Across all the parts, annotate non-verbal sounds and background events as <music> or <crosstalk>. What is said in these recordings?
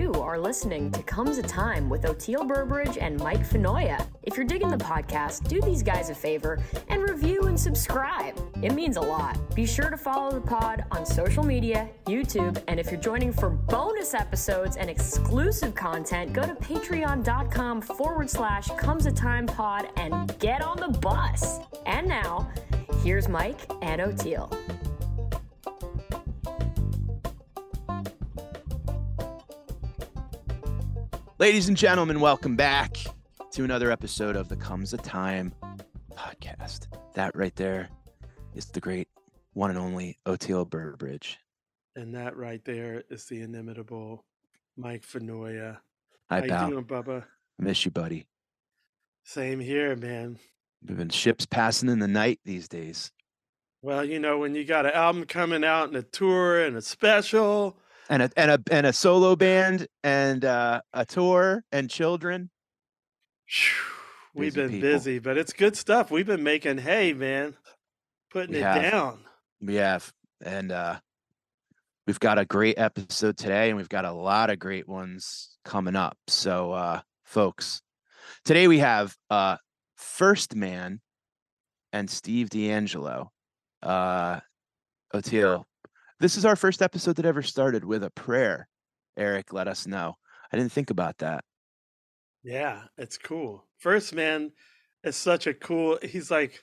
You are listening to Comes a Time with Oteil Burbridge and Mike Finoia. If you're digging the podcast, do these guys a favor and review and subscribe. It means a lot. Be sure to follow the pod on social media, YouTube, and if you're joining for bonus episodes and exclusive content, go to patreon.com forward slash comes a time pod and get on the bus. And now, here's Mike and Oteil. Ladies and gentlemen, welcome back to another episode of the Comes a Time podcast. That right there is the great one and only Oteil Burbridge. And that right there is the inimitable Mike Finoia. Hi, How pal. you doing, Bubba? Miss you, buddy. Same here, man. We've been ships passing in the night these days. Well, you know, when you got an album coming out and a tour and a special, And a and a and a solo band and uh, a tour and children. we've Busy been people. busy, but it's good stuff. We've been making hay, man. Putting We it have. down. We have and uh we've got a great episode today and we've got a lot of great ones coming up. So uh folks, today we have uh First Man and Steve DeAngelo. Uh this is our first episode that ever started with a prayer. Eric let us know. I didn't think about that. Yeah, it's cool. First Man is such a cool. He's like,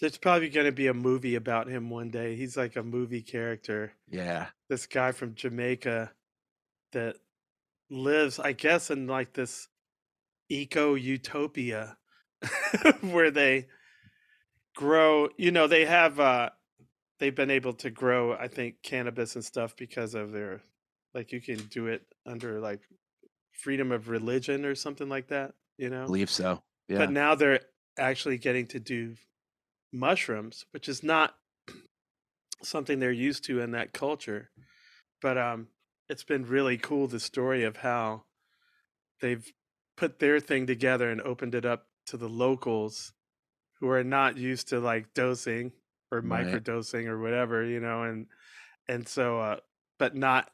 there's probably going to be a movie about him one day. He's like a movie character. Yeah. this guy from Jamaica that lives, I guess, in like this eco utopia <laughs> where they grow, you know, they have uh they've been able to grow, I think, cannabis and stuff because of their like you can do it under like freedom of religion or something like that, you know. believe so. Yeah. But now they're actually getting to do mushrooms, which is not something they're used to in that culture. But um it's been really cool the story of how they've put their thing together and opened it up to the locals who are not used to like dosing or Right. microdosing or whatever, you know, and and so uh but not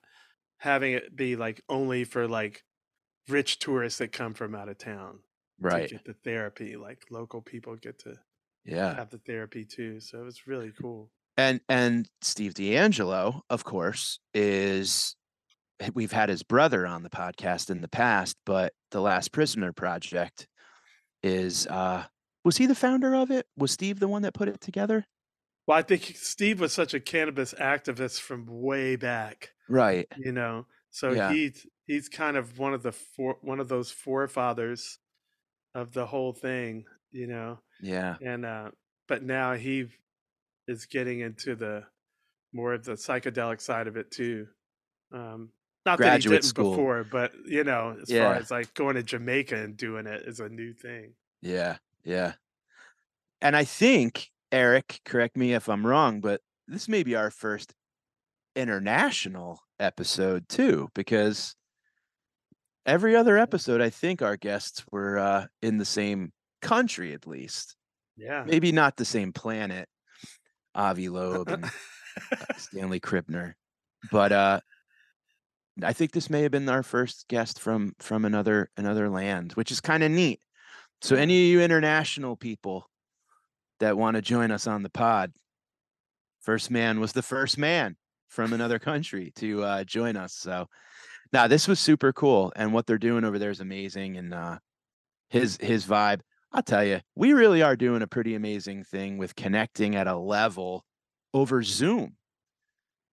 having it be like only for like rich tourists that come from out of town right. to get the therapy. Like local people get to Yeah. have the therapy too. So it's really cool. and and Steve DeAngelo, of course, is we've had his brother on the podcast in the past, but the Last Prisoner Project is uh was he the founder of it? Was Steve the one that put it together? Well, I think Steve was such a cannabis activist from way back, Right. you know. So Yeah. he's he's kind of one of the four one of those forefathers of the whole thing, you know. Yeah. And uh but now he is getting into the more of the psychedelic side of it too. Um not that he didn't school. before, but you know, as far as like going to Jamaica and doing it is a new thing. Yeah. Yeah. And I think Eric, correct me if I'm wrong, but this may be our first international episode too, because every other episode, I think our guests were uh, in the same country at least. Yeah. Maybe not the same planet, Avi Loeb and <laughs> Stanley Krippner, but uh, I think this may have been our first guest from from another another land, which is kind of neat. So any of you international people that want to join us on the pod, First Man was the first man from another country to uh, join us. So now this was super cool, and what they're doing over there is amazing, and uh, his his vibe. I'll tell you, we really are doing a pretty amazing thing with connecting at a level over Zoom.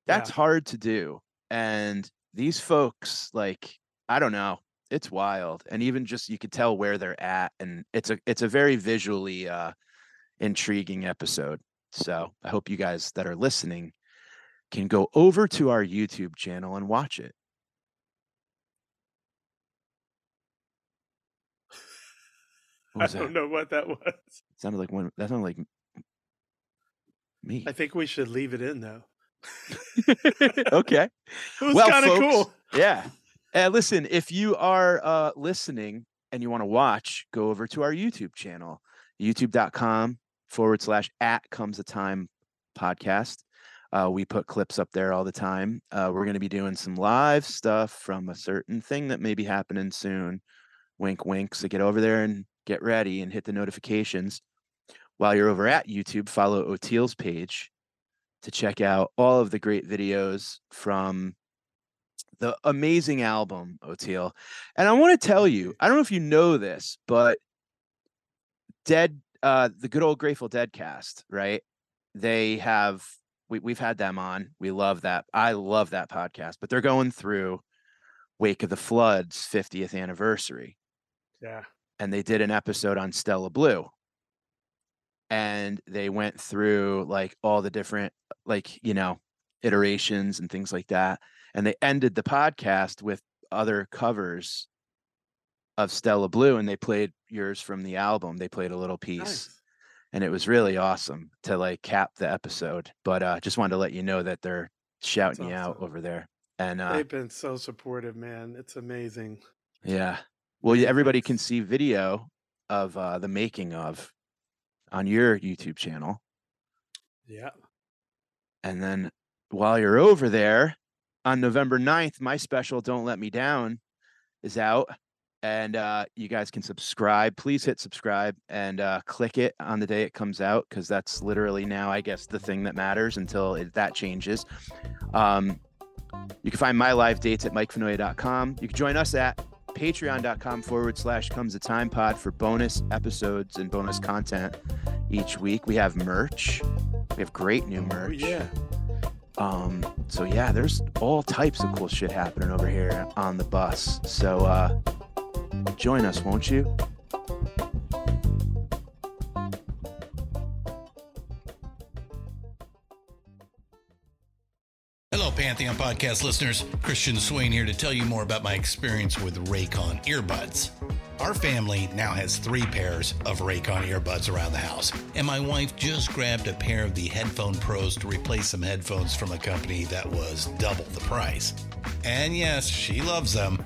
That's Yeah. hard to do, and these folks, like, I don't know, it's wild, and even just you could tell where they're at, and it's a it's a very visually uh, intriguing episode. So I hope you guys that are listening can go over to our YouTube channel and watch it. I don't know what that was. sounded like one. That sounded like me. I think we should leave it in though. <laughs> okay. <laughs> It was Well, kind of cool. Yeah. Uh, listen, if you are uh, listening and you want to watch, go over to our YouTube channel, youtube.com forward slash at comes a time podcast. Uh, we put clips up there all the time. Uh, we're going to be doing some live stuff from a certain thing that may be happening soon. Wink, wink. So get over there and get ready and hit the notifications. While you're over at YouTube, follow Oteil's page to check out all of the great videos from the amazing album, Oteil. And I want to tell you, I don't know if you know this, but Dead, uh, the good old Grateful Deadcast, right? They have we we've had them on. We love that. I love that podcast, but they're going through Wake of the Floods 50th anniversary. Yeah. And they did an episode on Stella Blue. And they went through like all the different like, you know, iterations and things like that. And they ended the podcast with other covers of Stella Blue and they played yours from the album. They played a little piece. Nice. And it was really awesome to like cap the episode. But uh just wanted to let you know that they're shouting you out over there. And uh They've been so supportive, man. It's amazing. yeah. Well, everybody can see video of uh the making of on your YouTube channel. Yeah. And then while you're over there on November 9th, my special Don't Let Me Down is out. And uh, you guys can subscribe. Please hit subscribe and uh, click it on the day it comes out because that's literally now, I guess, the thing that matters until it, that changes. Um, you can find my live dates at mikefinoia.com. You can join us at patreon.com forward slash comes a time pod for bonus episodes and bonus content each week. We have merch. We have great new merch. Oh, merch. yeah. Um, so yeah, there's all types of cool shit happening over here on the bus. So uh join us, won't you? Hello, Pantheon podcast listeners. Christian Swain here to tell you more about my experience with Raycon earbuds. Our family now has three pairs of Raycon earbuds around the house, and my wife just grabbed a pair of the Headphone Pros to replace some headphones from a company that was double the price. And yes, she loves them.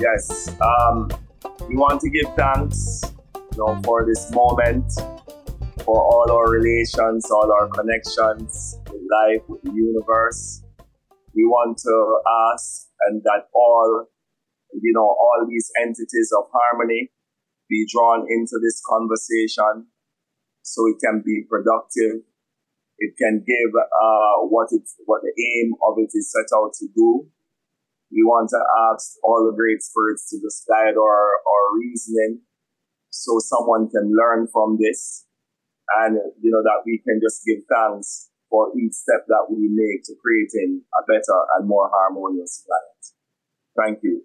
Yes. Um, we want to give thanks, you know, for this moment, for all our relations, all our connections with life, with the universe. we want to ask and that all, you know, all these entities of harmony be drawn into this conversation so it can be productive. It can give uh, what it what the aim of it is set out to do. We want to ask all the great spirits to just guide our, our reasoning so someone can learn from this and you know that we can just give thanks for each step that we make to creating a better and more harmonious planet. Thank you.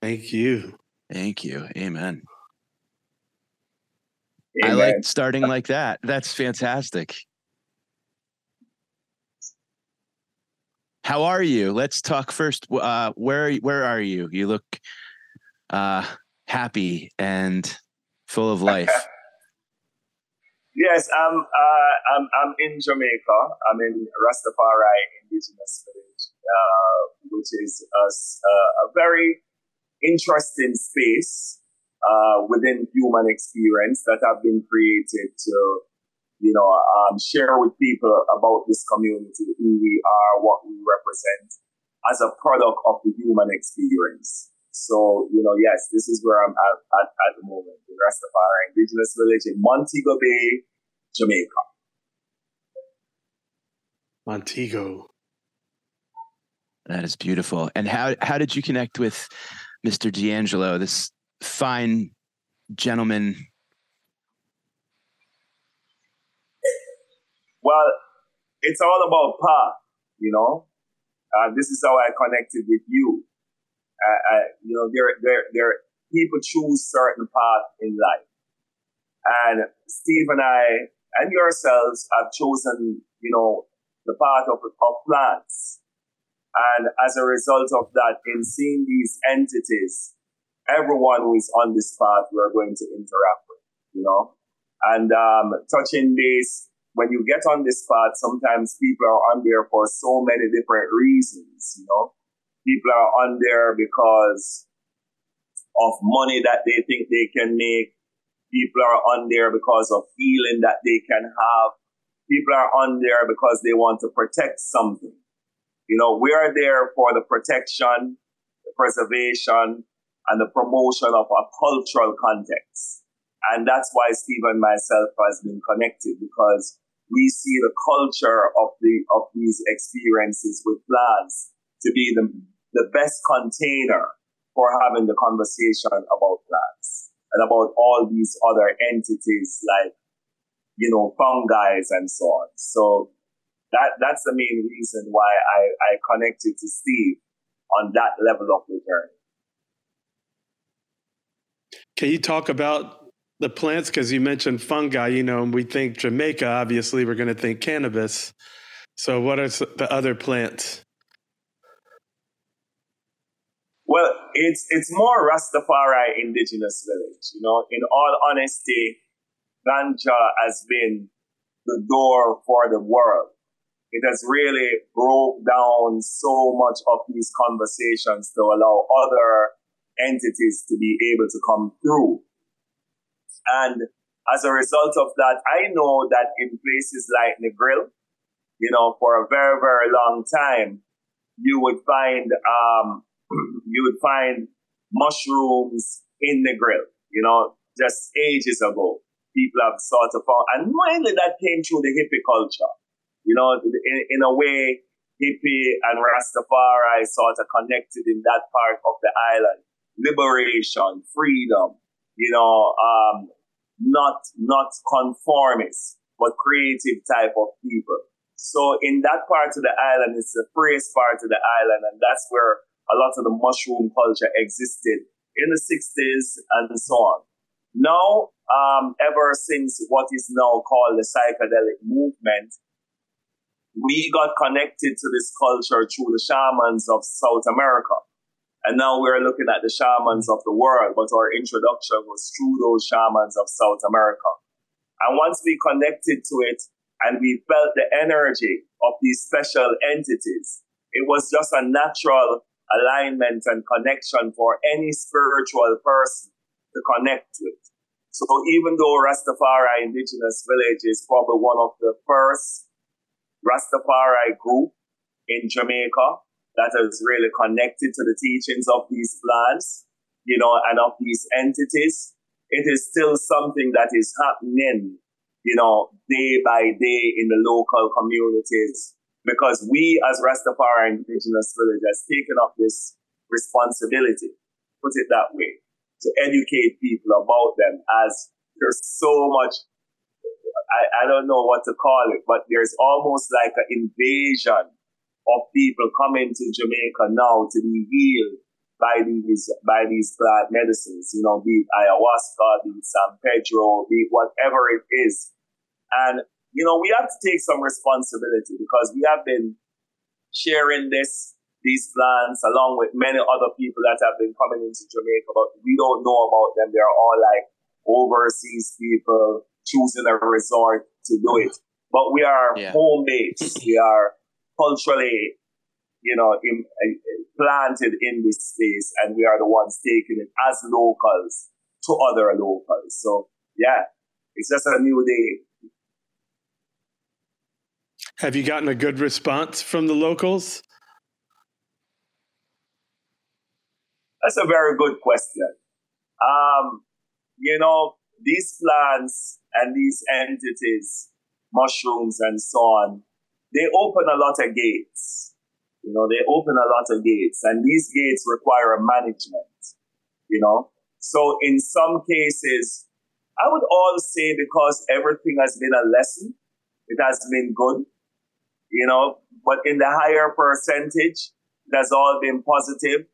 Thank you. Thank you. Amen. Amen. I like starting like that. That's fantastic. How are you? Let's talk first. Uh, where where are you? You look uh, happy and full of <laughs> life. Yes, I'm, uh, I'm, I'm in Jamaica. I'm in Rastafari Indigenous Village, uh, which is a, a very interesting space uh, within human experience that have been created to, you know, um, share with people about this community, who we are, what we represent as a product of the human experience. So, you know, yes, this is where I'm at, at, at the moment, the Rastafari Indigenous Village in Montego Bay, Jamaica. Montego. That is beautiful. And how how did you connect with Mr. DeAngelo, this fine gentleman? Well, it's all about path, you know. Uh, this is how I connected with you. Uh, uh, you know, there, there, there, people choose certain path in life, and Steve and I and yourselves have chosen, you know, the path of, of plants. And as a result of that, in seeing these entities, everyone who is on this path, we're going to interact with, you know, and um, touching base when you get on this path, sometimes people are on there for so many different reasons, you know. People are on there because of money that they think they can make. People are on there because of healing that they can have. People are on there because they want to protect something. You know, we are there for the protection, the preservation, and the promotion of a cultural context. And that's why Steve and myself has been connected because we see the culture of the of these experiences with plants to be the, the best container for having the conversation about plants and about all these other entities like you know fungi and so on. So that that's the main reason why I, I connected to Steve on that level of the journey. Can you talk about the plants? Because you mentioned fungi, you know, and we think Jamaica, obviously, we're going to think cannabis. So, what are the other plants? Well, it's it's more Rastafari indigenous village. You know, in all honesty, ganja has been the door for the world. It has really broke down so much of these conversations to allow other entities to be able to come through. And as a result of that, I know that in places like Negril, you know, for a very, very long time, you would find um, <clears throat> you would find mushrooms in Negril, you know, just ages ago. People have sort of found, and mainly that came through the hippie culture. You know, in, in a way, hippie and Rastafari sort of connected in that part of the island. Liberation, freedom, you know, um, not, not conformist, but creative type of people. So in that part of the island, it's the freest part of the island, and that's where a lot of the mushroom culture existed in the 60s and so on. Now, um, ever since what is now called the psychedelic movement, we got connected to this culture through the shamans of South America. And now we're looking at the shamans of the world, but our introduction was through those shamans of South America. And once we connected to it and we felt the energy of these special entities, it was just a natural alignment and connection for any spiritual person to connect with. So even though Rastafari Indigenous Village is probably one of the first Rastafari group in Jamaica that has really connected to the teachings of these plants, you know, and of these entities. It is still something that is happening, you know, day by day in the local communities because we as Rastafari indigenous villagers taken up this responsibility, put it that way, to educate people about them as there's so much I, I don't know what to call it, but there's almost like an invasion of people coming to Jamaica now to be healed by these by these plant medicines, you know, be it ayahuasca, be it San Pedro, be it whatever it is. And, you know, we have to take some responsibility because we have been sharing this, these plants along with many other people that have been coming into Jamaica, but we don't know about them. They're all like overseas people choosing a resort to do it. But we are yeah. home based. we are culturally, you know, in, uh, planted in this space, and we are the ones taking it as locals to other locals. So yeah, it's just a new day. Have you gotten a good response from the locals? That's a very good question. Um, you know, these plants and these entities, mushrooms and so on, they open a lot of gates. You know, they open a lot of gates and these gates require a management, you know. So in some cases, I would all say because everything has been a lesson, it has been good, you know, but in the higher percentage, it has all been positive.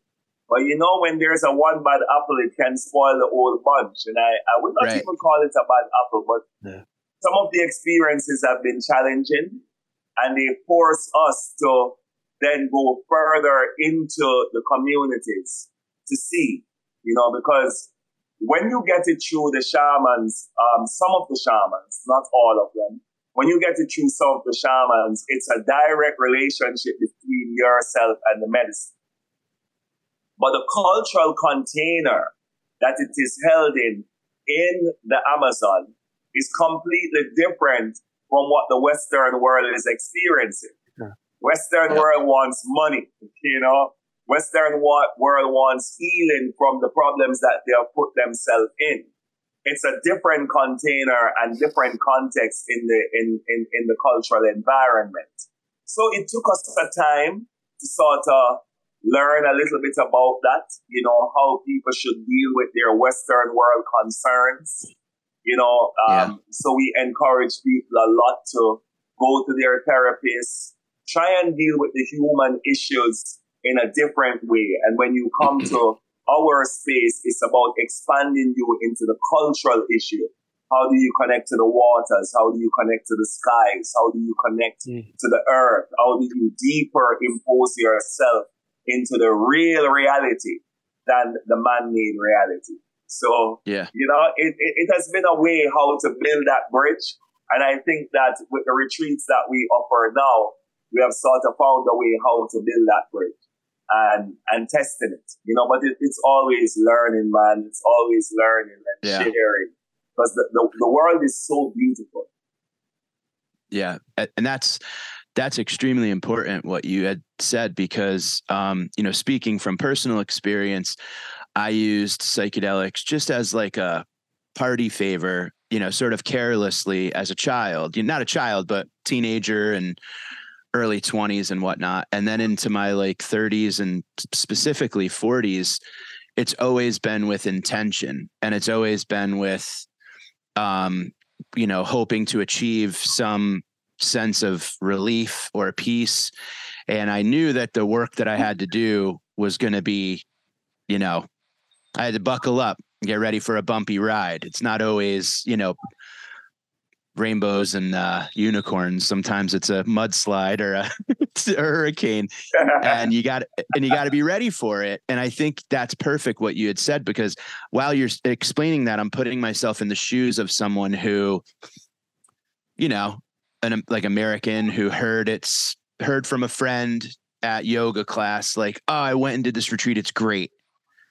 But you know, when there's a one bad apple, it can spoil the whole bunch. And I, I would not right. even call it a bad apple, but yeah. some of the experiences have been challenging and they force us to then go further into the communities to see, you know, because when you get it through the shamans, um, some of the shamans, not all of them, when you get it through some of the shamans, it's a direct relationship between yourself and the medicine. But the cultural container that it is held in, in the Amazon, is completely different from what the Western world is experiencing. Yeah. Western yeah. world wants money, you know. Western world wants healing from the problems that they have put themselves in. It's a different container and different context in the in, in, in the cultural environment. So it took us a time to sort of learn a little bit about that, you know, how people should deal with their Western world concerns, you know. Um, yeah. So we encourage people a lot to go to their therapists, try and deal with the human issues in a different way. And when you come to <laughs> our space, it's about expanding you into the cultural issue. How do you connect to the waters? How do you connect to the skies? How do you connect mm. to the earth? How do you deeper impose yourself into the real reality than the man-made reality. So, yeah. you know, it, it, it, has been a way how to build that bridge. And I think that with the retreats that we offer now, we have sort of found a way how to build that bridge and, and testing it, you know, but it, it's always learning, man. It's always learning and yeah. sharing because the, the, the world is so beautiful. Yeah. And that's, that's extremely important what you had said because um, you know speaking from personal experience i used psychedelics just as like a party favor you know sort of carelessly as a child. You not a child but teenager and early 20s and whatnot. And then into my like 30s and specifically 40s it's always been with intention. And it's always been with um you know hoping to achieve some sense of relief or peace. And I knew that the work that I had to do was going to be, you know, I had to buckle up, get ready for a bumpy ride. It's not always, you know, rainbows and uh, unicorns. Sometimes it's a mudslide or a, <laughs> a hurricane, and you got and you got to be ready for it. And I think that's perfect what you had said because while you're explaining that, I'm putting myself in the shoes of someone who, you know, an like American who heard it's heard from a friend at yoga class, like, oh, I went and did this retreat. It's great.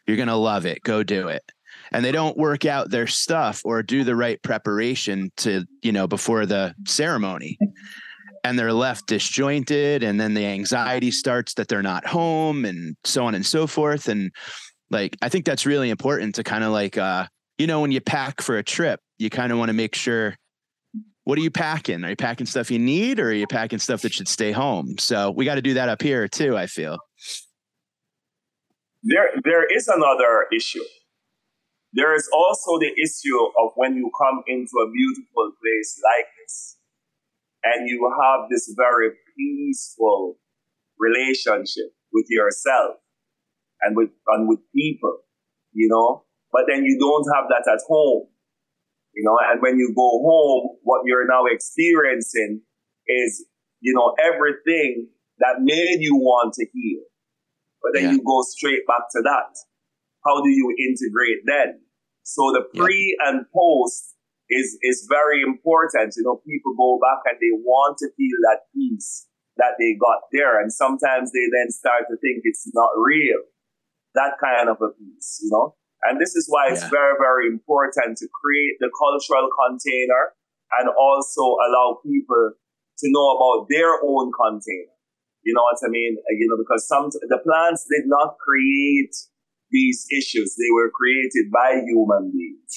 You're gonna love it. Go do it. And they don't work out their stuff or do the right preparation to, you know, before the ceremony. and they're left disjointed and then the anxiety starts that they're not home and so on and so forth and like i think that's really important to kind of like uh you know when you pack for a trip you kind of want to make sure what are you packing are you packing stuff you need or are you packing stuff that should stay home so we got to do that up here too i feel there there is another issue there is also the issue of when you come into a beautiful place like this and you have this very peaceful relationship with yourself and with and with people, you know. But then you don't have that at home, you know. And when you go home, what you're now experiencing is, you know, everything that made you want to heal. But then yeah. you go straight back to that. How do you integrate then? So the pre yeah. and post is is very important. You know, people go back and they want to feel that peace that they got there, and sometimes they then start to think it's not real. That kind of a peace, you know. And this is why it's yeah. very, very important to create the cultural container and also allow people to know about their own container. You know what I mean? Uh, you know, because some the plants did not create these issues; they were created by human beings.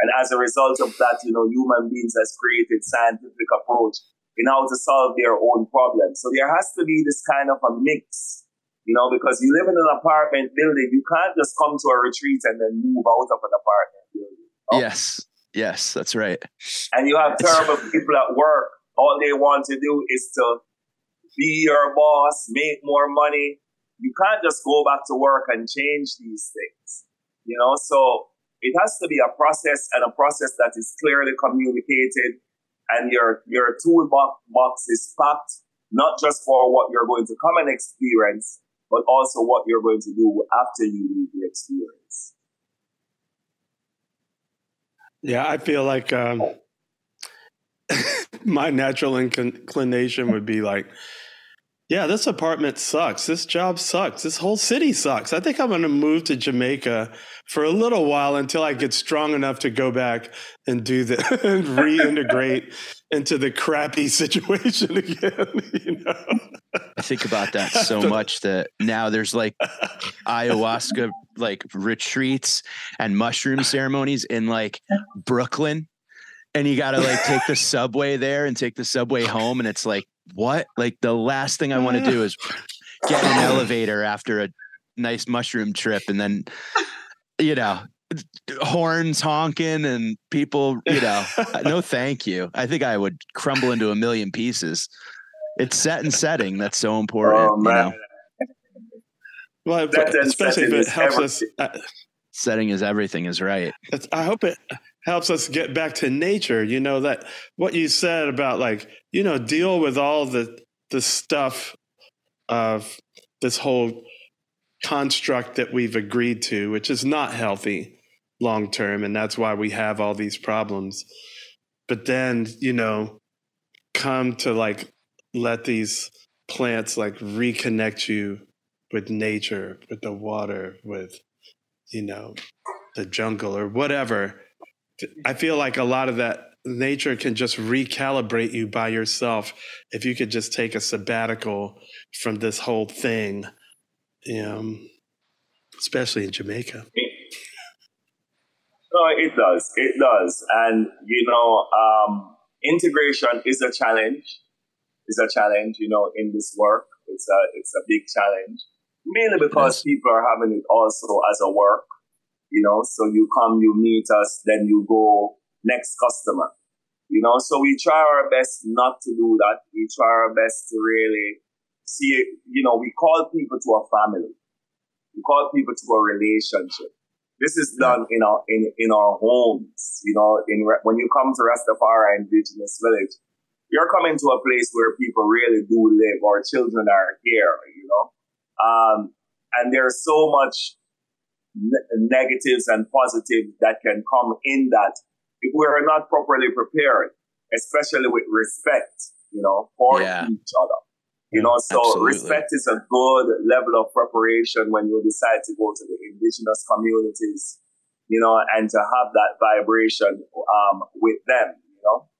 And as a result of that, you know, human beings has created scientific approach in how to solve their own problems. So there has to be this kind of a mix, you know, because you live in an apartment building, you can't just come to a retreat and then move out of an apartment building. Yes. Yes, that's right. And you have terrible people at work. All they want to do is to be your boss, make more money. You can't just go back to work and change these things. You know, so it has to be a process and a process that is clearly communicated and your, your toolbox box is packed, not just for what you're going to come and experience, but also what you're going to do after you leave the experience. Yeah, I feel like um, <laughs> my natural inclination would be like, yeah, this apartment sucks. This job sucks. This whole city sucks. I think I'm going to move to Jamaica for a little while until I get strong enough to go back and do the <laughs> and reintegrate into the crappy situation <laughs> again. You know? I think about that <laughs> so much that now there's like ayahuasca like retreats and mushroom ceremonies in like Brooklyn. And you got to like take the subway there and take the subway home. And it's like what? Like the last thing I want to do is <sighs> get an elevator after a nice mushroom trip and then, you know, horns honking and people, you know, <laughs> no thank you. I think I would crumble into a million pieces. It's set and setting that's so important. Oh, man. You know? Well, especially if it helps us. Uh, setting is everything is right. I hope it helps us get back to nature. You know that what you said about like you know deal with all the the stuff of this whole construct that we've agreed to, which is not healthy long term, and that's why we have all these problems. But then you know come to like let these plants like reconnect you with nature, with the water, with you know the jungle or whatever I feel like a lot of that nature can just recalibrate you by yourself if you could just take a sabbatical from this whole thing, um, especially in Jamaica. <laughs> No, it does. It does. And, you know, um, integration is a challenge. Is a challenge, you know, in this work. It's a, it's a big challenge. Mainly because people are having it also as a work you know, so you come, you meet us, then you go next customer, you know, so we try our best not to do that. We try our best to really see, you know, we call people to a family. We call people to a relationship. This is done in our, in, in our homes, you know, in, when you come to Rastafari Indigenous Village, you're coming to a place where people really do live. Our children are here, you know. Um, and there's so much negatives and positives that can come in that if we're not properly prepared, especially with respect, you know, for yeah. each other. You know, so Absolutely. respect is a good level of preparation when you decide to go to the indigenous communities, you know, and to have that vibration um, with them, you know.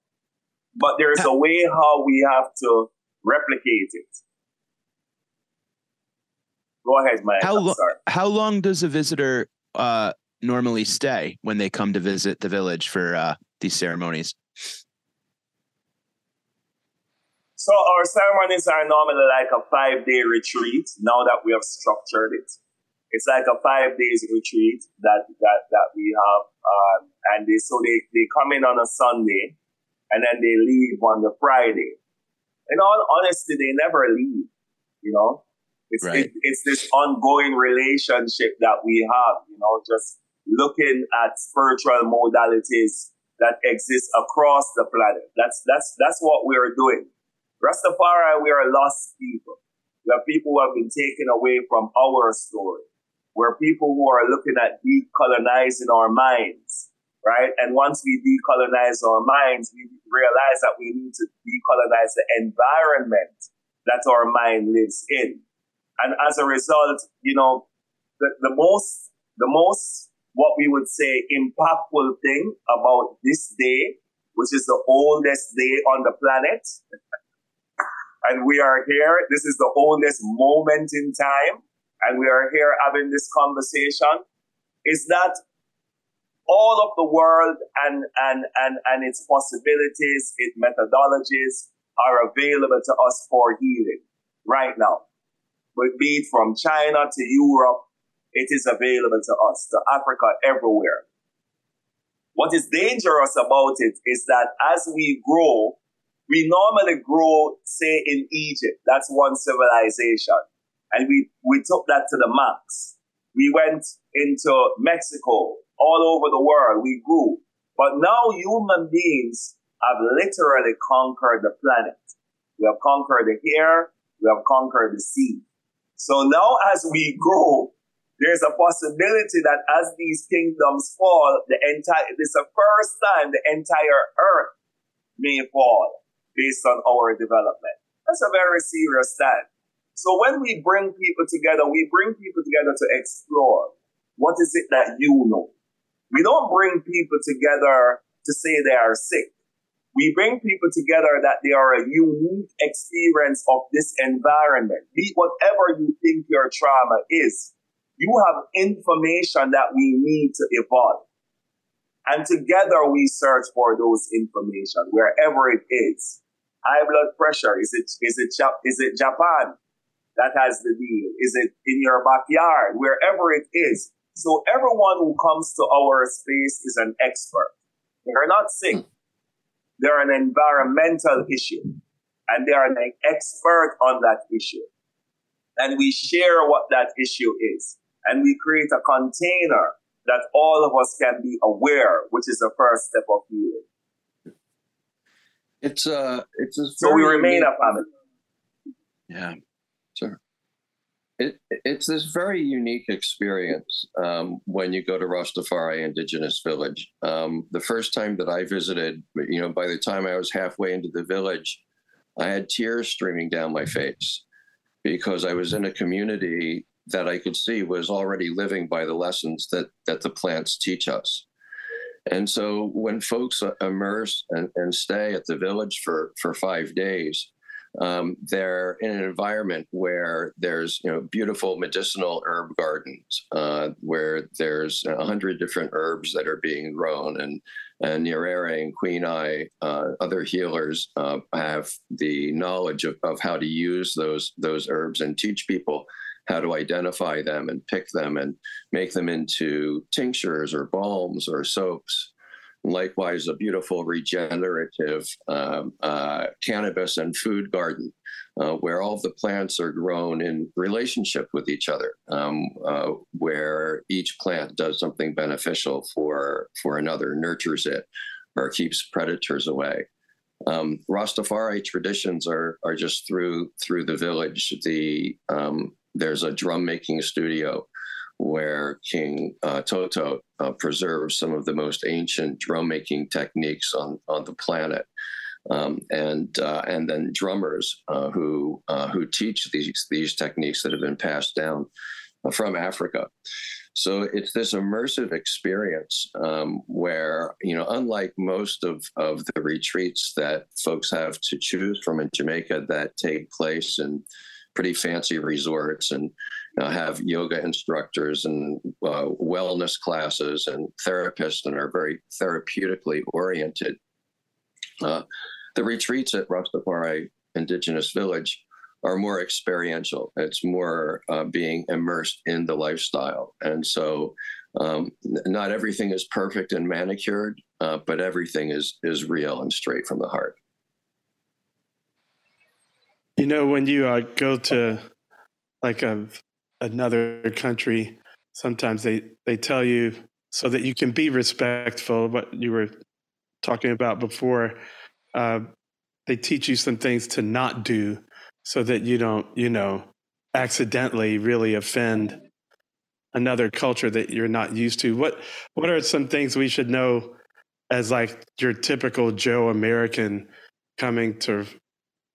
but there's a way how we have to replicate it. Go ahead, Mike. How, lo- how long does a visitor uh, normally stay when they come to visit the village for uh, these ceremonies? So our ceremonies are normally like a five day retreat. Now that we have structured it, it's like a five days retreat that that that we have, um, and they so they they come in on a Sunday, and then they leave on the Friday. In all honesty, they never leave. You know, it's Right. it, it's this ongoing relationship that we have. You know, just looking at spiritual modalities that exist across the planet. That's that's that's what we're doing. Rastafari, we are lost people. We are people who have been taken away from our story. We're people who are looking at decolonizing our minds, right? And once we decolonize our minds, we realize that we need to decolonize the environment that our mind lives in. And as a result, you know, the, the most, the most, what we would say impactful thing about this day, which is the oldest day on the planet, <laughs> and we are here. This is the oldest moment in time, and we are here having this conversation. Is that all of the world and and and and its possibilities, its methodologies are available to us for healing right now. But be it from China to Europe, it is available to us, to Africa, everywhere. What is dangerous about it is that as we grow, we normally grow, say, in Egypt. That's one civilization. And we, we took that to the max. We went into Mexico, all over the world. We grew. But now human beings have literally conquered the planet. We have conquered the air. We have conquered the sea. So now as we grow, there's a possibility that as these kingdoms fall, the entire, it's the first time the entire earth may fall based on our development. That's a very serious stand. So when we bring people together, we bring people together to explore what is it that you know. We don't bring people together to say they are sick. We bring people together that they are a unique experience of this environment. Be whatever you think your trauma is, you have information that we need to evolve. And together we search for those information wherever it is. High blood pressure, is it, is it, is it Japan that has the deal? Is it in your backyard? Wherever it is. So everyone who comes to our space is an expert. They're not sick. They're an environmental issue and they are an expert on that issue. And we share what that issue is and we create a container that all of us can be aware, which is the first step of healing. It's uh it's a So we remain unique- a family. Yeah. It, it's this very unique experience um, when you go to Rastafari Indigenous Village. Um, the first time that I visited, you know, by the time I was halfway into the village, I had tears streaming down my face because I was in a community that I could see was already living by the lessons that that the plants teach us. And so when folks uh, immerse and, and stay at the village for, for five days, um, they're in an environment where there's you know beautiful medicinal herb gardens uh, where there's a hundred different herbs that are being grown and and Nyerere and Queen Eye, uh, other healers uh, have the knowledge of, of how to use those those herbs and teach people how to identify them and pick them and make them into tinctures or balms or soaps. Likewise, a beautiful regenerative um, uh, cannabis and food garden uh, where all the plants are grown in relationship with each other, um, uh, where each plant does something beneficial for, for another, nurtures it, or keeps predators away. Um, Rastafari traditions are are just through through the village. The um, there's a drum making studio where King uh, Toto uh, preserves some of the most ancient drum making techniques on, on the planet. Um, and uh, and then drummers uh, who uh, who teach these these techniques that have been passed down from Africa. So it's this immersive experience um, where, you know, unlike most of, of the retreats that folks have to choose from in Jamaica that take place in pretty fancy resorts and you have yoga instructors and uh, wellness classes and therapists and are very therapeutically oriented. Uh, the retreats at Rastafari Indigenous Village are more experiential. It's more uh, being immersed in the lifestyle. And so um, not everything is perfect and manicured, uh, but everything is is real and straight from the heart. You know, when you uh, go to like a another country, sometimes they they tell you so that you can be respectful. What you were talking about before, uh, they teach you some things to not do, so that you don't, you know, accidentally really offend another culture that you're not used to. What what are some things we should know as like your typical Joe American coming to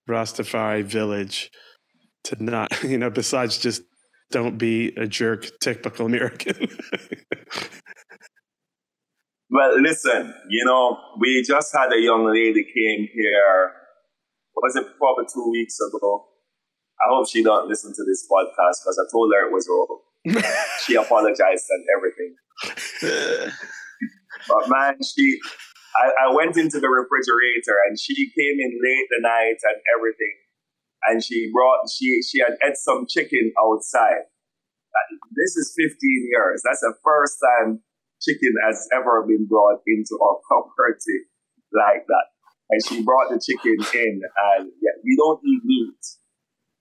Rastafari village to not, <laughs> you know, besides just don't be a jerk, typical American. <laughs> well, listen, you know, we just had a young lady came here, was it probably two weeks ago? I hope she don't listen to this podcast because I told her it was wrong. <laughs> she apologized and everything. <laughs> but man, she I, I went into the refrigerator and she came in late the night and everything. And she brought, she, she had ate some chicken outside. This is 15 years. That's the first time chicken has ever been brought into our property like that. And she brought the chicken in and yeah, we don't eat meat.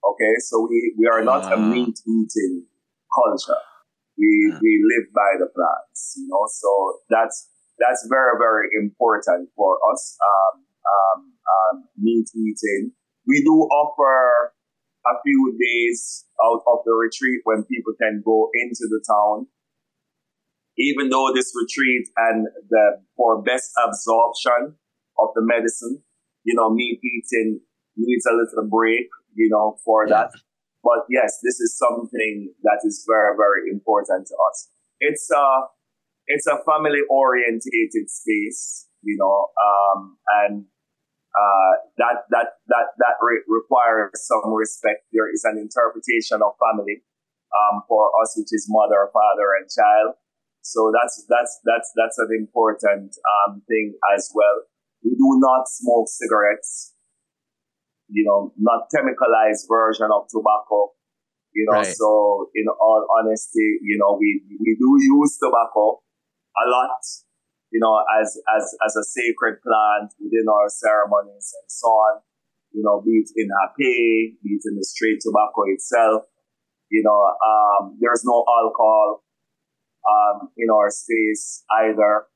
Okay. So we, we are not a meat eating culture. We, we live by the plants, you know, so that's, that's very, very important for us. Um, um, um, meat eating. We do offer a few days out of the retreat when people can go into the town. Even though this retreat and the for best absorption of the medicine, you know, meat eating needs a little break, you know, for yeah. that. But yes, this is something that is very, very important to us. It's a, it's a family orientated space, you know, um, and uh, that that that that re- requires some respect. There is an interpretation of family um, for us, which is mother, father, and child. So that's that's that's that's an important um, thing as well. We do not smoke cigarettes. You know, not chemicalized version of tobacco. You know, right. so in all honesty, you know, we we do use tobacco a lot, you know, as, as, as a sacred plant within our ceremonies and so on, you know, be it in hape, be it in the straight tobacco itself, you know, um, there's no alcohol, um, in our space either.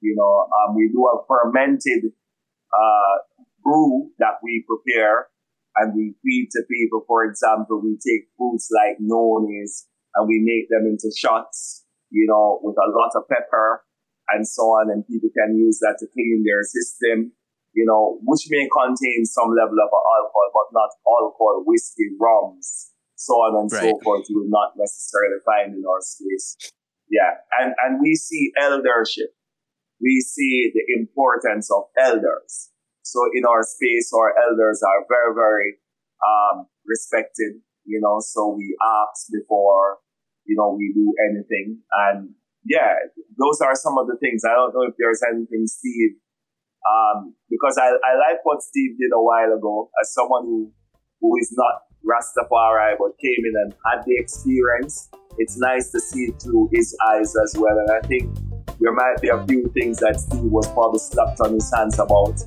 You know, um, we do a fermented, uh, brew that we prepare and we feed to people. For example, we take fruits like nonies and we make them into shots you know, with a lot of pepper and so on, and people can use that to clean their system, you know, which may contain some level of alcohol, but not alcohol, whiskey, rums, so on and right. so forth. You will not necessarily find in our space. Yeah, and and we see eldership. We see the importance of elders. So in our space, our elders are very, very um, respected. You know, so we ask before you know, we do anything. And yeah, those are some of the things. I don't know if there's anything, Steve, um, because I, I like what Steve did a while ago as someone who, who is not Rastafari but came in and had the experience. It's nice to see it through his eyes as well. And I think there might be a few things that Steve was probably slapped on his hands about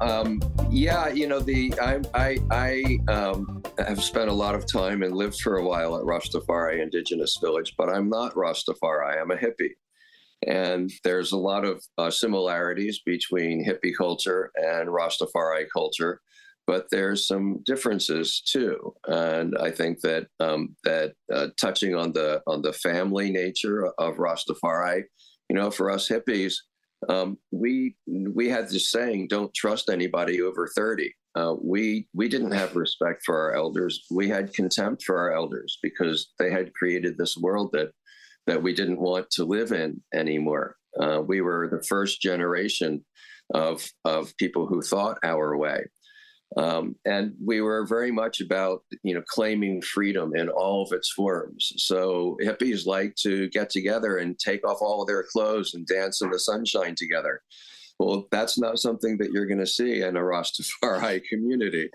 um, yeah, you know the I I, I um, have spent a lot of time and lived for a while at Rastafari Indigenous Village, but I'm not Rastafari. I'm a hippie, and there's a lot of uh, similarities between hippie culture and Rastafari culture. but there's some differences too. And I think that um, that uh, touching on the on the family nature of Rastafari, you know, for us hippies, um, we we had this saying, "Don't trust anybody over 30." Uh, we we didn't have respect for our elders. We had contempt for our elders because they had created this world that that we didn't want to live in anymore. Uh, we were the first generation of of people who thought our way. Um, and we were very much about, you know, claiming freedom in all of its forms. So hippies like to get together and take off all of their clothes and dance in the sunshine together. Well, that's not something that you're going to see in a Rastafari <laughs> community.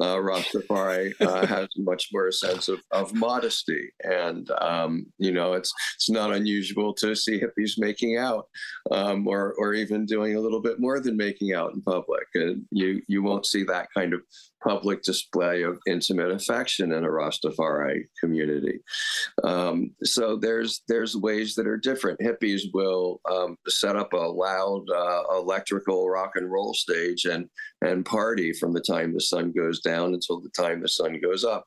Uh, Rastafari uh, <laughs> has much more a sense of, of modesty, and um, you know, it's it's not unusual to see hippies making out, um, or or even doing a little bit more than making out in public. And you you won't see that kind of public display of intimate affection in a Rastafari community. Um, so there's there's ways that are different. Hippies will um, set up a loud uh, electrical rock and roll stage and and party from the time the sun goes down until the time the sun goes up.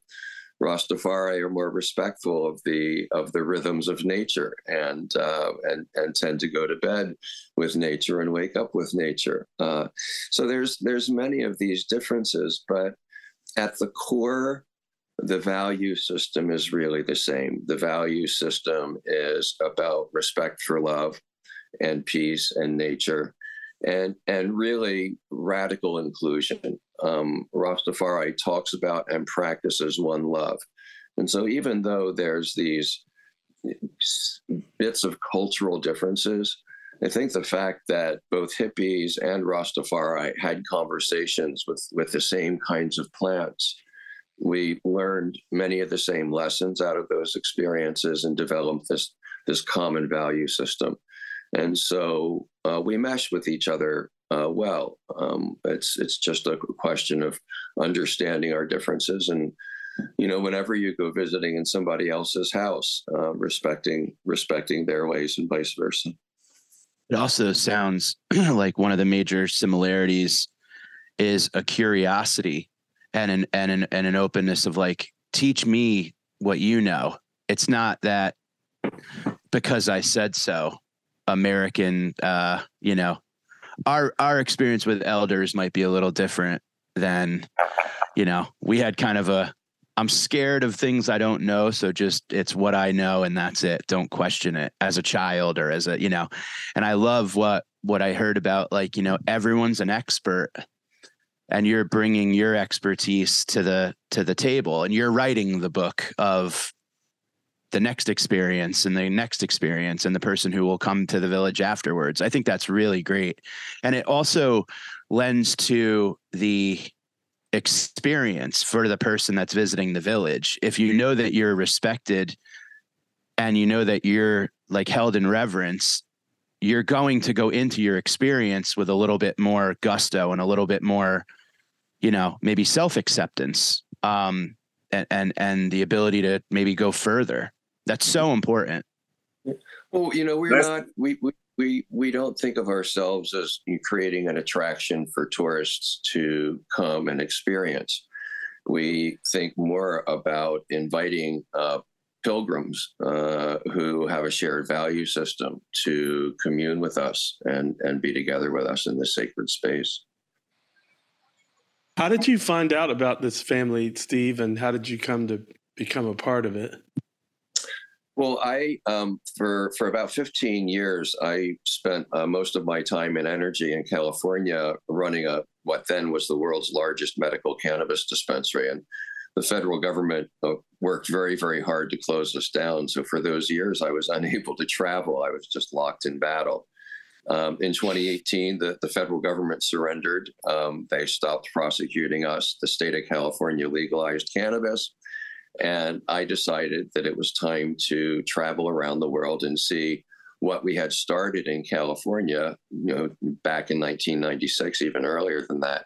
Rastafari are more respectful of the of the rhythms of nature and uh, and and tend to go to bed with nature and wake up with nature. Uh, so there's there's many of these differences, but at the core, the value system is really the same. The value system is about respect for love and peace and nature and and really radical inclusion. Um, Rastafari talks about and practices one love, and so even though there's these bits of cultural differences, I think the fact that both hippies and Rastafari had conversations with with the same kinds of plants. We learned many of the same lessons out of those experiences and developed this this common value system. And so uh, we mesh with each other uh, well. Um, it's it's just a question of understanding our differences, and you know, whenever you go visiting in somebody else's house, uh, respecting respecting their ways and vice versa. It also sounds <clears throat> like one of the major similarities is a curiosity and an and an and an openness of like teach me what you know. It's not that because I said so American, uh, you know, our our experience with elders might be a little different than, you know, we had kind of a I'm scared of things I don't know, so just it's what I know and that's it. Don't question it as a child or as a, you know. And I love what what I heard about like, you know, everyone's an expert and you're bringing your expertise to the to the table and you're writing the book of the next experience and the next experience and the person who will come to the village afterwards. I think that's really great. And it also lends to the experience for the person that's visiting the village. If you know that you're respected and you know that you're like held in reverence, you're going to go into your experience with a little bit more gusto and a little bit more, you know, maybe self-acceptance. Um, and, and and the ability to maybe go further that's so important. Well, you know, we're That's- not we, we we we don't think of ourselves as creating an attraction for tourists to come and experience. We think more about inviting uh, pilgrims uh, who have a shared value system to commune with us and and be together with us in this sacred space. How did you find out about this family, Steve, and how did you come to become a part of it? Well, I um, for for about 15 years, I spent uh, most of my time in energy in California, running a what then was the world's largest medical cannabis dispensary, and the federal government uh, worked very very hard to close us down. So for those years, I was <laughs> unable to travel. I was just locked in battle. Um, in 2018, the, the federal government surrendered. Um, they stopped prosecuting us. The state of California legalized cannabis. And I decided that it was time to travel around the world and see what we had started in California, you know, back in 1996, even earlier than that,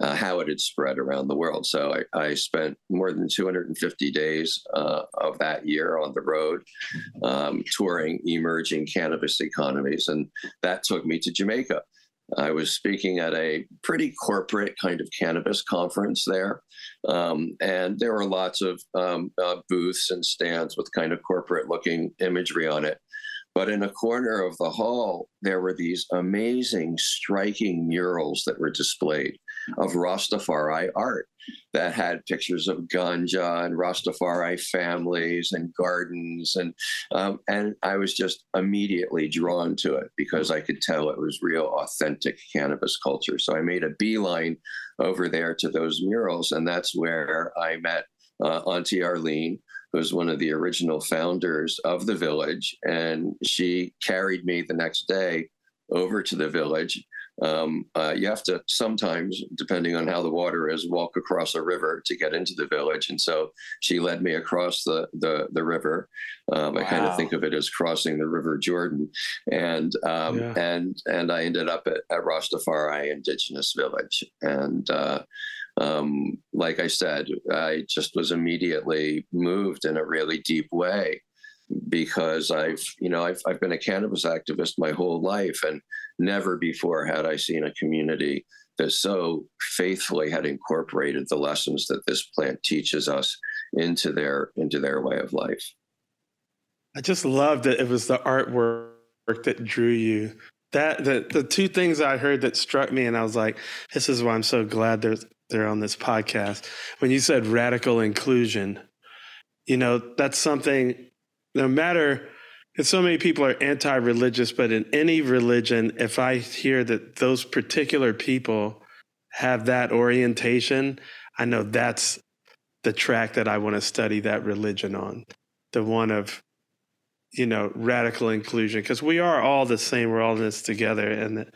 uh, how it had spread around the world. So I, I spent more than 250 days uh, of that year on the road, um, touring emerging cannabis economies, and that took me to Jamaica. I was speaking at a pretty corporate kind of cannabis conference there. Um, and there were lots of um, uh, booths and stands with kind of corporate looking imagery on it. But in a corner of the hall, there were these amazing, striking murals that were displayed of Rastafari art that had pictures of ganja and Rastafari families and gardens, and um, and I was just immediately drawn to it because I could tell it was real, authentic cannabis culture. So I made a beeline over there to those murals, and that's where I met uh, Auntie Arlene was one of the original founders of the village, and she carried me the next day over to the village. Um, uh, you have to sometimes, depending on how the water is, walk across a river to get into the village. And so she led me across the the, the river. Um, wow. I kind of think of it as crossing the River Jordan, and um, yeah. and and I ended up at, at Rastafari Indigenous Village, and uh, um, like I said, I just was immediately moved in a really deep way because I've, you know, I've, I've been a cannabis activist my whole life and never before had I seen a community that so faithfully had incorporated the lessons that this plant teaches us into their into their way of life. I just loved that it was the artwork that drew you. That the the two things I heard that struck me, and I was like, "This is why I'm so glad they're they're on this podcast. When you said radical inclusion, you know, that's something, no matter, and so many people are anti religious, but in any religion, if I hear that those particular people have that orientation, I know that's the track that I want to study that religion on the one of, you know, radical inclusion, because we are all the same, we're all in this together. And,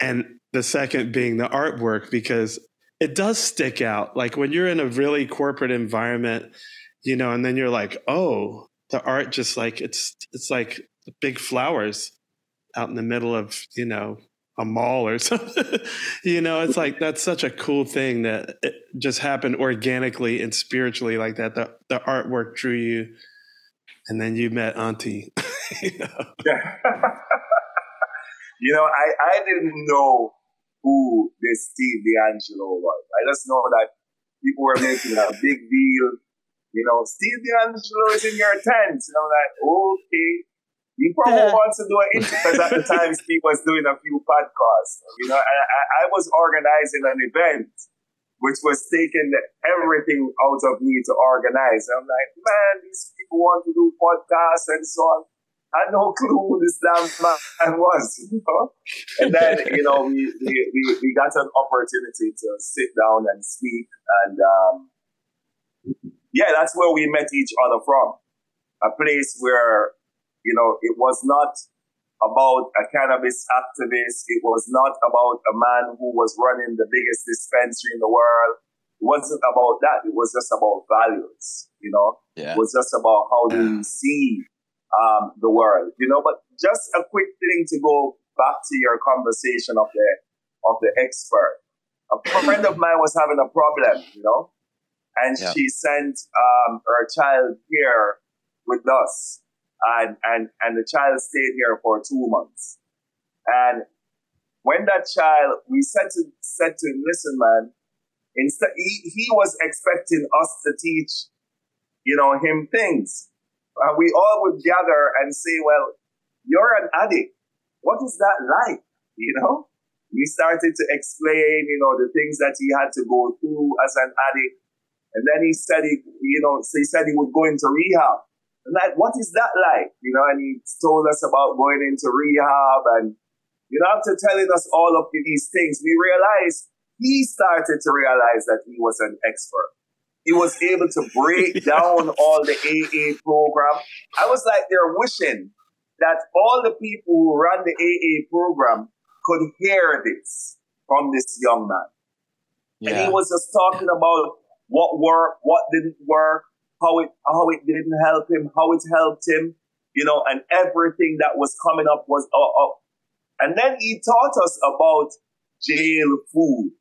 and the second being the artwork, because it does stick out. Like when you're in a really corporate environment, you know, and then you're like, oh, the art just like it's it's like big flowers out in the middle of you know a mall or <laughs> something. you know, it's like that's such a cool thing that it just happened organically and spiritually like that. The the artwork drew you, and then you met Auntie. <laughs> you know? <laughs> you know, I I didn't know who this Steve DeAngelo was. I just know that people were making a big deal. You know, Steve DeAngelo is in your tent. You know, like, okay. He probably <laughs> wants to do an interview because at the time Steve was doing a few podcasts. You know, I, I, I was organizing an event which was taking everything out of me to organize. And I'm like, man, these people want to do podcasts and so on. I had no clue who this damn man was, you know. And then, you know, we, we, we, we got an opportunity to sit down and speak. And um, yeah, that's where we met each other from. A place where, you know, it was not about a cannabis activist. It was not about a man who was running the biggest dispensary in the world. It wasn't about that. It was just about values, you know. Yeah. It was just about how do we see um, the world, you know. But just a quick thing to go back to your conversation of the of the expert. A friend of mine was having a problem, you know, and yeah. she sent um, her child here with us, and and and the child stayed here for two months, and when that child, we said to said to him, listen, man, instead he, he was expecting us to teach, you know, him things uh, we all would gather and say, well, you're an addict. What is that like? You know, we started to explain, you know, the things that he had to go through as an addict. And then he said, he, you know, so he said he would go into rehab. And like, what is that like? You know, and he told us about going into rehab and, you know, after telling us all of these things, we realized he started to realize that he was an expert he was able to break <laughs> down all the AA program. I was like, they're wishing that all the people who run the AA program could hear this from this young man. Yeah. And he was just talking about what worked, what didn't work, how it how it didn't help him, how it helped him, you know, and everything that was coming up was uh, up. And then he taught us about jail food.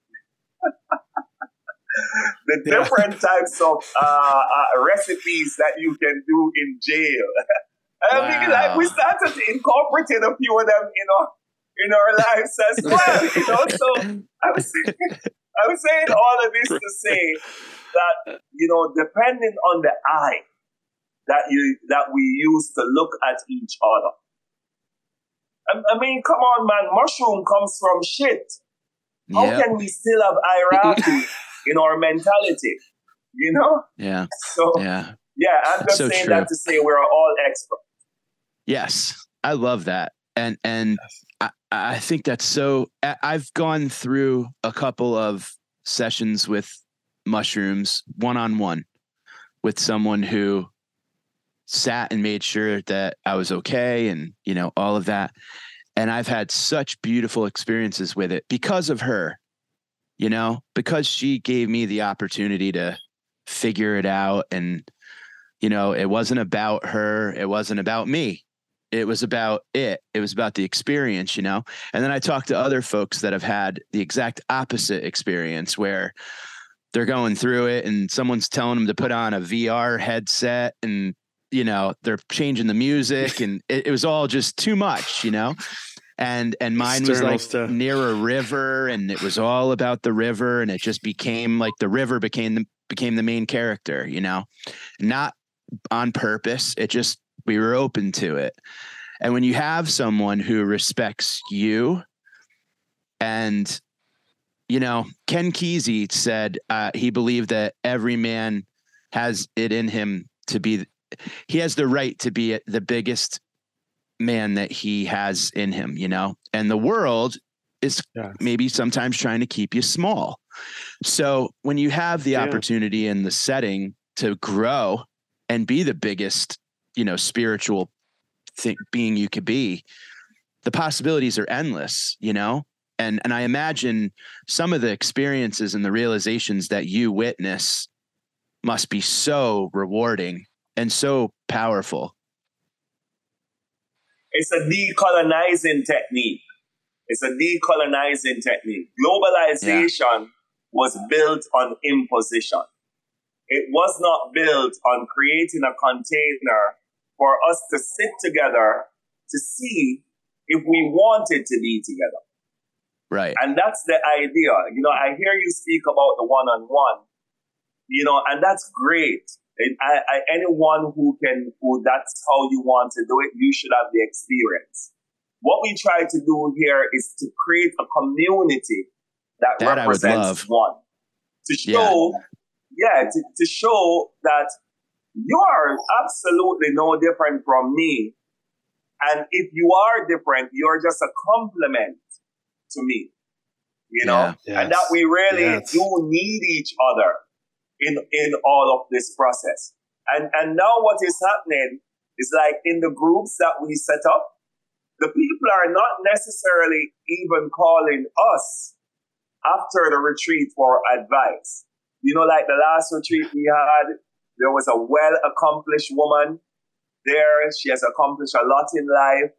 <laughs> the different types of uh, uh, recipes that you can do in jail. I wow. mean, like we started incorporating a few of them, you know, in our lives as well. You know, so I was I was saying all of this to say that you know, depending on the eye that you that we use to look at each other. I, I mean, come on, man. Mushroom comes from shit. How Yep. can we still have hierarchy <laughs> in our mentality? You know? Yeah. <laughs> So Yeah. yeah, I'm just So saying true. that to say we're all experts. Yes, I love that, and and I, I think that's so. I've gone through a couple of sessions with mushrooms one on one with someone who sat and made sure that I was okay, and you know all of that. And I've had such beautiful experiences with it because of her, you know, because she gave me the opportunity to figure it out and you know it wasn't about her it wasn't about me it was about it. It was about the experience you know? And then i talked to other folks that have had the exact opposite experience where they're going through it and someone's telling them to put on a vr headset and you know they're changing the music and it, it was all just too much you know? And and mine was like stuff. near a river and it was all about the river and it just became like the river became the became the main character you know? Not on purpose. It just we were open to it and when you have someone who respects you and you know ken kesey said uh, he believed that every man has it in him to be he has the right to be the biggest man that he has in him you know and the world is Yes. maybe sometimes trying to keep you small so when you have the Yeah. opportunity and the setting to grow and be the biggest you know spiritual thing being you could be the possibilities are endless you know and and i imagine some of the experiences and the realizations that you witness must be so rewarding and so powerful It's a decolonizing technique. It's a decolonizing technique. Globalization was built on imposition. It was not built on creating a container for us to sit together to see if we wanted to be together. right And that's the idea. You know, I hear you speak about the one on one, you know, and that's great. And I, I, anyone who can, who that's how you want to do it, you should have the experience. What we try to do here is to create a community that, That represents one. To show, yeah, to, to show that you are absolutely no different from me. And if you are different, you're just a complement to me. You know? Yeah. And that we really Yes. do need each other in in all of this process. And and now what is happening is like in the groups that we set up, the people are not necessarily even calling us after the retreat for advice. You know, like the last retreat we had, there was a well accomplished woman there. She has accomplished a lot in life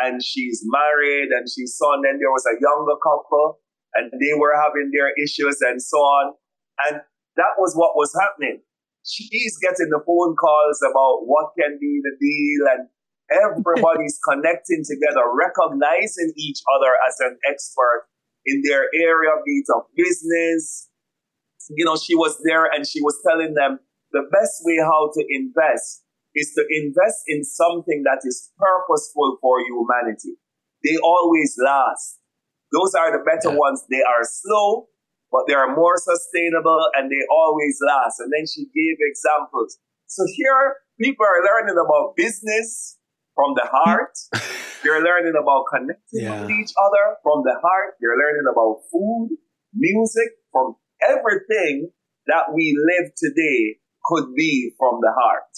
and she's married and she's son. Then there was a younger couple and they were having their issues and so on. And that was what was happening. She's getting the phone calls about what can be the deal and everybody's <laughs> connecting together, recognizing each other as an expert in their area, be it of business. You know, she was there and she was telling them the best way how to invest is to invest in something that is purposeful for humanity. They always last. Those are the better Yeah. ones. They are slow, but they are more sustainable and they always last. And then she gave examples. So here, people are learning about business from the heart. <laughs> They're learning about connecting Yeah. with each other from the heart. They're learning about food, music, from everything that we live today could be from the heart.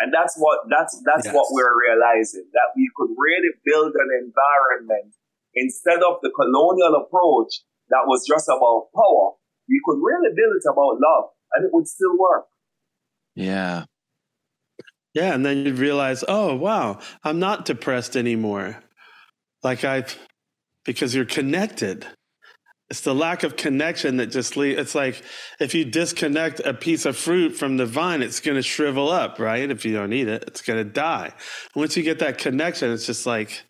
And that's what that's that's Yes. what we're realizing that we could really build an environment instead of the colonial approach that was just about power. We could really build it about love, and it would still work. yeah Yeah, and then you'd realize, oh wow, I'm not depressed anymore. Like I, because you're connected. It's the lack of connection that just leaves. It's like if you disconnect a piece of fruit from the vine, it's going to shrivel up, right? If you don't eat it, it's going to die. Once you get that connection, it's just like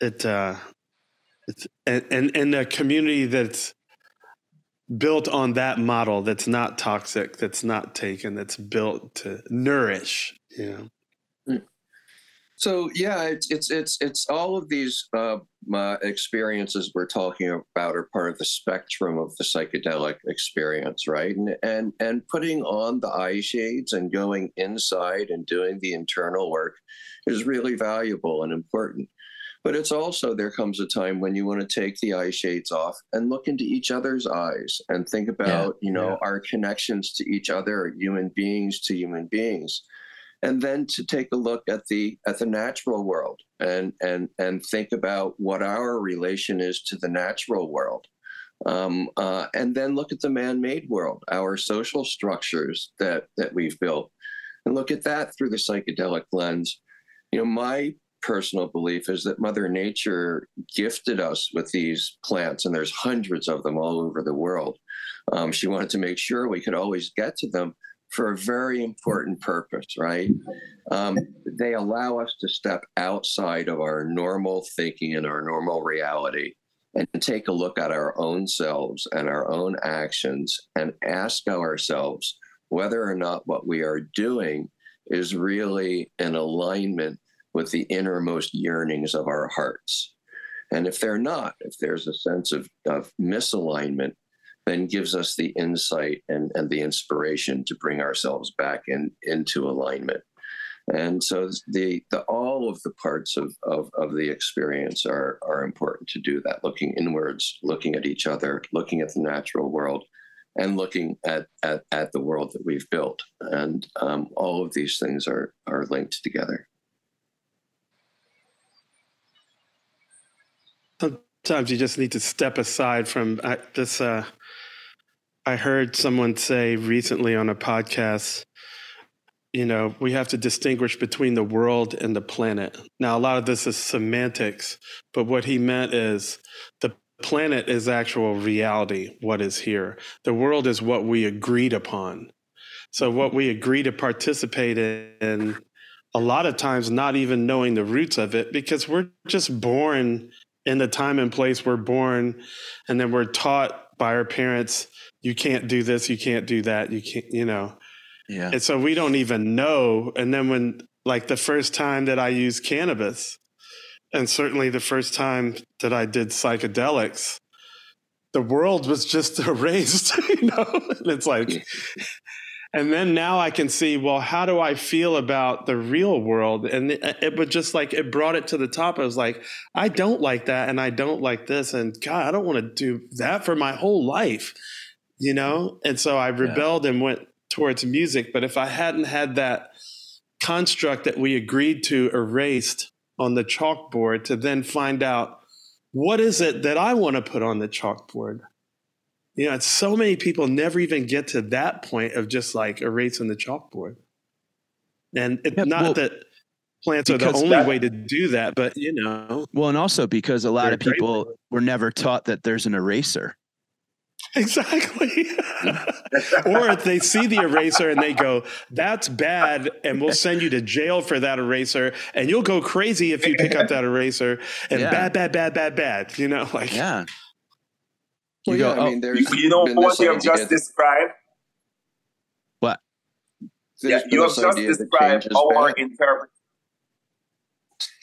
it. uh It's and, and and a community that's built on that model that's not toxic, that's not taken, that's built to nourish. You know. So yeah, it's it's it's it's all of these uh, experiences we're talking about are part of the spectrum of the psychedelic experience, right? And and and putting on the eye shades and going inside and doing the internal work is really valuable and important. But it's also there comes a time when you want to take the eye shades off and look into each other's eyes and think about yeah, you know yeah. our connections to each other, human beings to human beings and then to take a look at the at the natural world and and and think about what our relation is to the natural world. Um, uh, and then look at the man-made world our social structures that that we've built. And look at that through the psychedelic lens. You know my personal belief is that mother nature gifted us with these plants and there's hundreds of them all over the world. Um, she wanted to make sure we could always get to them for a very important purpose, right? Um, they allow us to step outside of our normal thinking and our normal reality and take a look at our own selves and our own actions and ask ourselves whether or not what we are doing is really in alignment with the innermost yearnings of our hearts. And if they're not, if there's a sense of, of misalignment, then gives us the insight and, and the inspiration to bring ourselves back in, into alignment. And so the, the all of the parts of, of, of the experience are, are important to do that, looking inwards, looking at each other, looking at the natural world, and looking at, at, at the world that we've built. And um, all of these things are, are linked together. Sometimes you just need to step aside from uh, this uh, I heard someone say recently on a podcast, you know, we have to distinguish between the world and the planet. Now, a lot of this is semantics, but what he meant is the planet is actual reality, what is here. The world is what we agreed upon. So, what we agree to participate in, a lot of times not even knowing the roots of it, because we're just born in the time and place we're born, and then we're taught by our parents you can't do this, you can't do that, you can't, you know. Yeah. And so we don't even know. And then when, like, the first time that I used cannabis, and certainly the first time that I did psychedelics, the world was just <laughs> erased, <laughs> you know? and it's like, and then now I can see, well, how do I feel about the real world? And it, it was just like, it brought it to the top. I was like, I don't like that. And I don't like this. And God, I don't want to do that for my whole life you know? And so I rebelled yeah. and went towards music. But if I hadn't had that construct that we agreed to erased on the chalkboard to then find out what is it that I want to put on the chalkboard? You know, so many people never even get to that point of just like erasing the chalkboard. And it's yeah, not well, that plants are the only that, way to do that, but you know. Well, and also because a lot of people were never taught that there's an eraser. <laughs> Exactly. <laughs> or if they see the eraser and they go, that's bad, and we'll send you to jail for that eraser, and you'll go crazy if you pick up that eraser, and yeah. bad, bad, bad, bad, bad. You know, like yeah. You go. I mean, oh, there's you, you know what you have just described. What? yeah, you have just described our interpretation.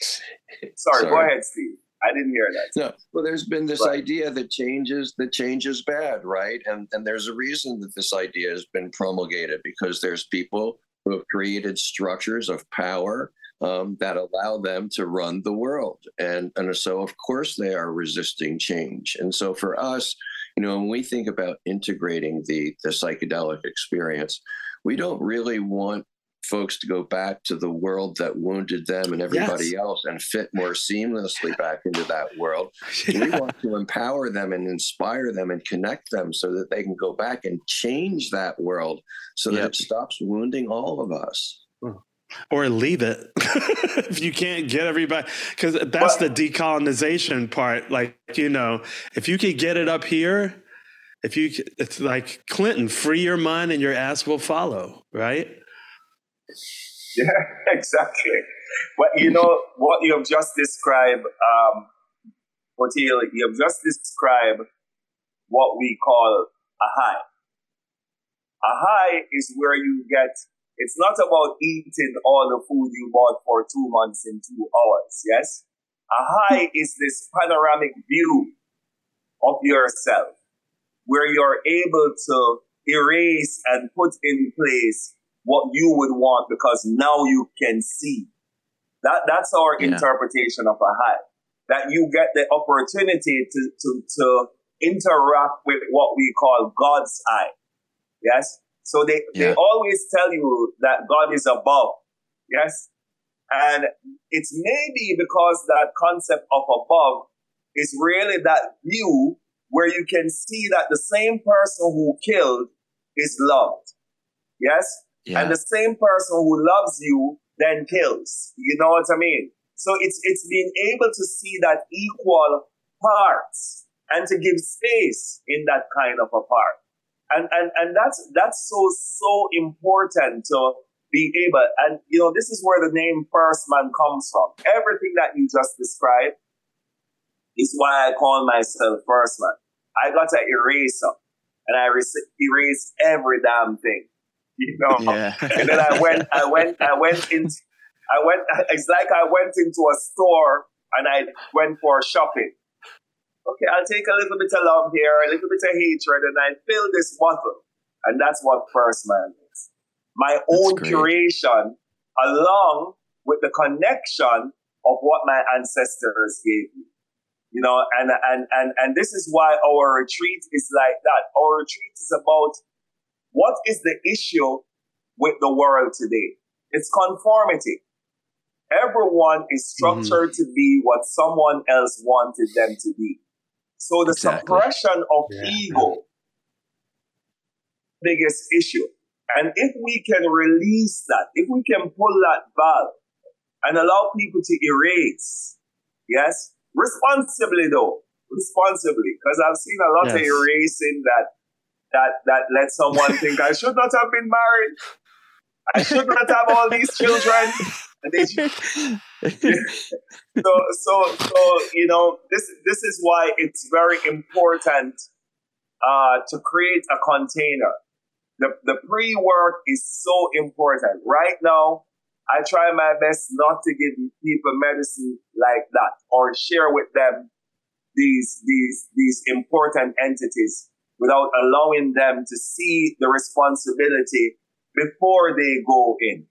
<laughs> Sorry, Sorry, go ahead, Steve. I didn't hear that. No, well, there's been this right. idea that changes that change is bad, right? And and there's a reason that this idea has been promulgated because there's people who have created structures of power um, that allow them to run the world, and and so of course they are resisting change. And so for us, you know, when we think about integrating the the psychedelic experience, we don't really want folks to go back to the world that wounded them and everybody yes. else and fit more seamlessly back into that world. <laughs> Yeah. We want to empower them and inspire them and connect them so that they can go back and change that world so yep. that it stops wounding all of us. Hmm. Or leave it <laughs> if you can't get everybody, because that's the decolonization part. Like, you know, if you could get it up here, if you, it's like Clinton, free your mind and your ass will follow, right? <laughs> Yeah, exactly. Well, you know what you have just described. Um, Oteil, you've just described what we call a high. A high is where you get, it's not about eating all the food you bought for two months in two hours, yes? A high is this panoramic view of yourself where you're able to erase and put in place what you would want because now you can see. That, that's our yeah. interpretation of a high. That you get the opportunity to, to, to interact with what we call God's eye. Yes? So they, yeah. they always tell you that God is above. Yes? And it's maybe because that concept of above is really that view where you can see that the same person who killed is loved. Yes? Yeah. And the same person who loves you then kills. You know what I mean? So it's, it's being able to see that equal parts and to give space in that kind of a part. And, and, and that's, that's so, so important to be able, and you know, this is where the name First Man comes from. Everything that you just described is why I call myself First Man. I got to erase them and I erased every damn thing, you know. Yeah. <laughs> and then I went, I went, I went into, I went. It's like I went into a store and I went for shopping. Okay, I'll take a little bit of love here, a little bit of hatred, and I fill this bottle, and that's what First Man is. My own curation, along with the connection of what my ancestors gave me. You know, and, and, and, and this is why our retreat is like that. Our retreat is about what is the issue with the world today? It's conformity. Everyone is structured mm-hmm. to be what someone else wanted them to be. So the exactly. suppression of yeah. ego, biggest issue. And if we can release that, if we can pull that valve and allow people to erase, yes, responsibly though, responsibly, because I've seen a lot yes. of erasing that that that let someone think I should not have been married. I should not have all these children. <laughs> So so so you know this this is why it's very important uh, to create a container. The the pre work is so important. Right now, I try my best not to give people medicine like that or share with them these, these, these important entities without allowing them to see the responsibility before they go in.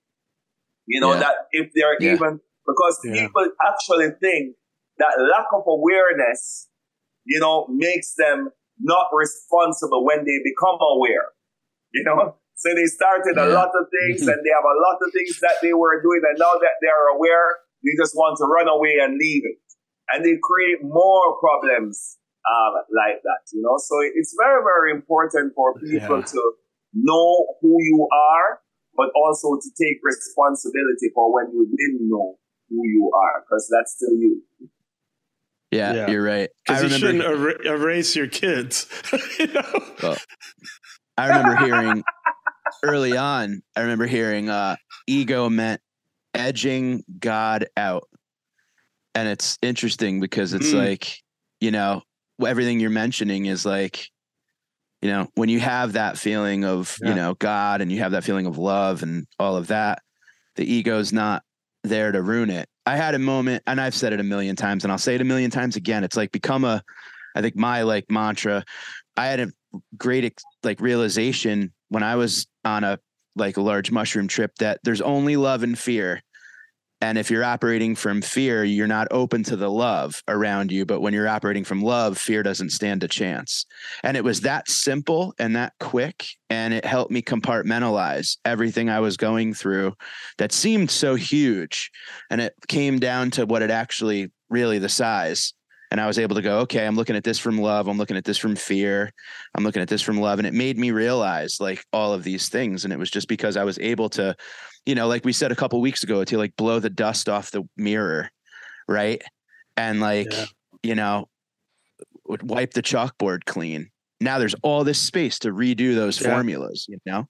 You know, yeah. that if they're yeah. even, because yeah. people actually think that lack of awareness, you know, makes them not responsible when they become aware. You know, <laughs> so they started a lot of things <laughs> and they have a lot of things that they were doing. And now that they're aware, they just want to run away and leave it. And they create more problems um, like that, you know? So it's very, very important for people yeah. to know who you are, but also to take responsibility for when you didn't know who you are, because that's still you. Yeah, yeah, you're right. Because you shouldn't er- erase your kids. <laughs> you know? well, I remember hearing early on, I remember hearing uh, ego meant edging God out. And it's interesting because it's mm. like, you know, everything you're mentioning is like, you know, when you have that feeling of, yeah. you know, God and you have that feeling of love and all of that, the ego's not there to ruin it. I had a moment, and I've said it a million times, and I'll say it a million times again. It's like become a, I think my like mantra. I had a great like realization when I was on a like a large mushroom trip that there's only love and fear. And if you're operating from fear, you're not open to the love around you. But when you're operating from love, fear doesn't stand a chance. And it was that simple and that quick. And it helped me compartmentalize everything I was going through that seemed so huge. And it came down to what it actually really the size and I was able to go, okay, I'm looking at this from love. I'm looking at this from fear. I'm looking at this from love. And it made me realize like all of these things. And it was just because I was able to, you know, like we said a couple weeks ago, to like blow the dust off the mirror. Right. And like, yeah. you know, wipe the chalkboard clean. Now there's all this space to redo those yeah. formulas, you know?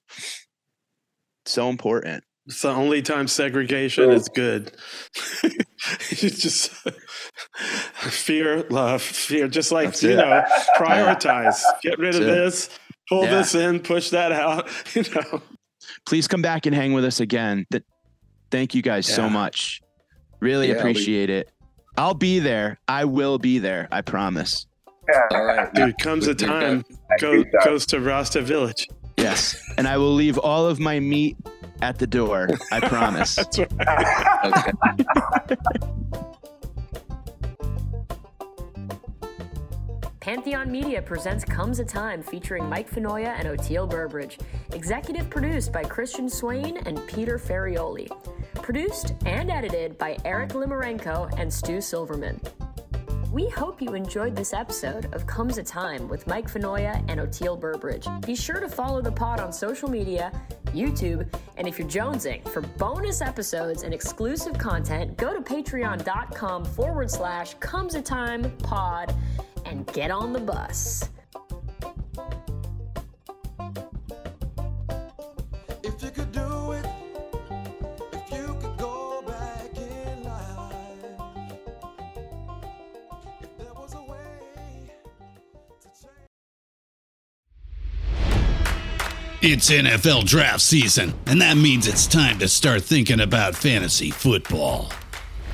So important. It's the only time segregation is good. <laughs> it's just <laughs> fear, love, fear. Just like That's you it. know, prioritize. Get rid of it. this. Pull Yeah. this in. Push that out. <laughs> You know. Please come back and hang with us again. Th- Thank you guys so much. Really Yeah, we- appreciate it. I'll be there. I will be there. I promise. All right. Dude, comes a time go, goes to Rasta Village. Yes. and I will leave all of my meat at the door. I promise. <laughs> That's right. Okay. <laughs> Pantheon Media presents Comes a Time featuring Mike Finoia and Oteil Burbridge. Executive produced by Christian Swain and Peter Ferrioli. Produced and edited by Eric Limarenko and Stu Silverman. We hope you enjoyed this episode of Comes a Time with Mike Finoia and Oteil Burbridge. Be sure to follow the pod on social media, YouTube, and if you're jonesing for bonus episodes and exclusive content, go to patreon.com forward slash comes a time pod and get on the bus. If you could do it, if you could go back in life, if there was a way to change. It's NFL draft season, and that means it's time to start thinking about fantasy football.